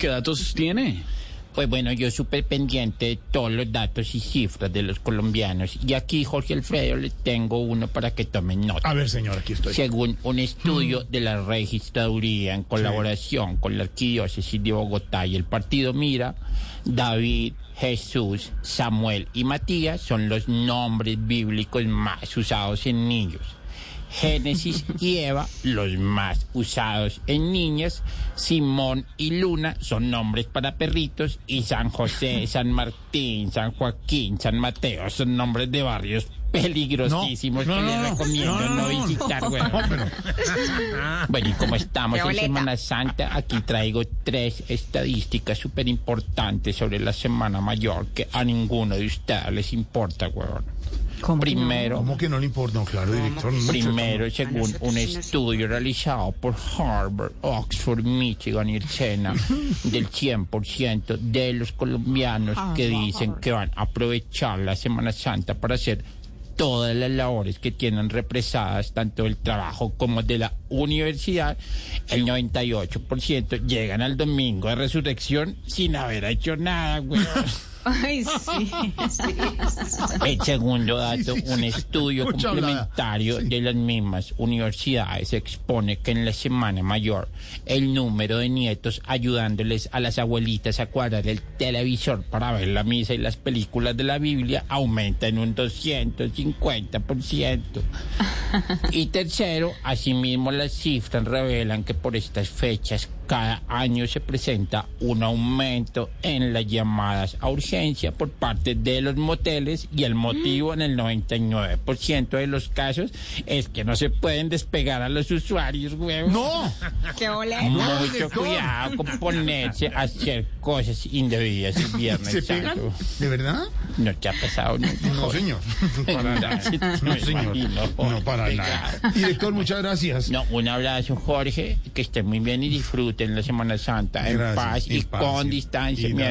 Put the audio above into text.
¿Qué datos tiene? Pues bueno, yo súper pendiente de todos los datos y cifras de los colombianos. Y aquí, Jorge Alfredo, le tengo uno para que tomen nota. A ver, señor, aquí estoy. Según un estudio de la registraduría en colaboración con la Arquidiócesis de Bogotá y el Partido Mira, David, Jesús, Samuel y Matías son los nombres bíblicos más usados en niños. Génesis y Eva, los más usados en niñas. Simón y Luna son nombres para perritos. Y San José, San Martín, San Joaquín, San Mateo son nombres de barrios peligrosísimos No, no, que no, les recomiendo no, no, no, no. visitar, güey. Bueno, y como estamos en. Semana Santa, aquí traigo tres estadísticas súper importantes sobre la Semana Mayor que a ninguno de ustedes les importa, weón. Primero, ¿Cómo que no le importa? No, claro, director. mucho. Primero, según un estudio realizado por Harvard, Oxford, Michigan y el SENA, del 100% de los colombianos que dicen que van a aprovechar la Semana Santa para hacer todas las labores que tienen represadas, tanto del trabajo como de la universidad, el 98% llegan al domingo de resurrección sin haber hecho nada, güey. Ay, sí. El segundo dato, Sí, sí, un estudio Mucha complementario Sí. de las mismas universidades expone que en la Semana Mayor el número de nietos ayudándoles a las abuelitas a cuadrar el televisor para ver la misa y las películas de la Biblia aumenta en un 250%. Y tercero, asimismo las cifras revelan que por estas fechas cada año se presenta un aumento en las llamadas a urgencia por parte de los moteles y el motivo en el 99% de los casos es que no se pueden despegar a los usuarios, güey. ¡No! Qué boleta. Mucho cuidado con ponerse a hacer cosas indebidas el viernes ¿Se pegan? ¿De verdad? No te ha pasado nunca. No, señor. Para nada. No, señor. No, para nada. Director, muchas gracias. No, un abrazo, Jorge, que esté muy bien y disfruten la Semana Santa en Gracias. paz y paz, con y- distanciamiento.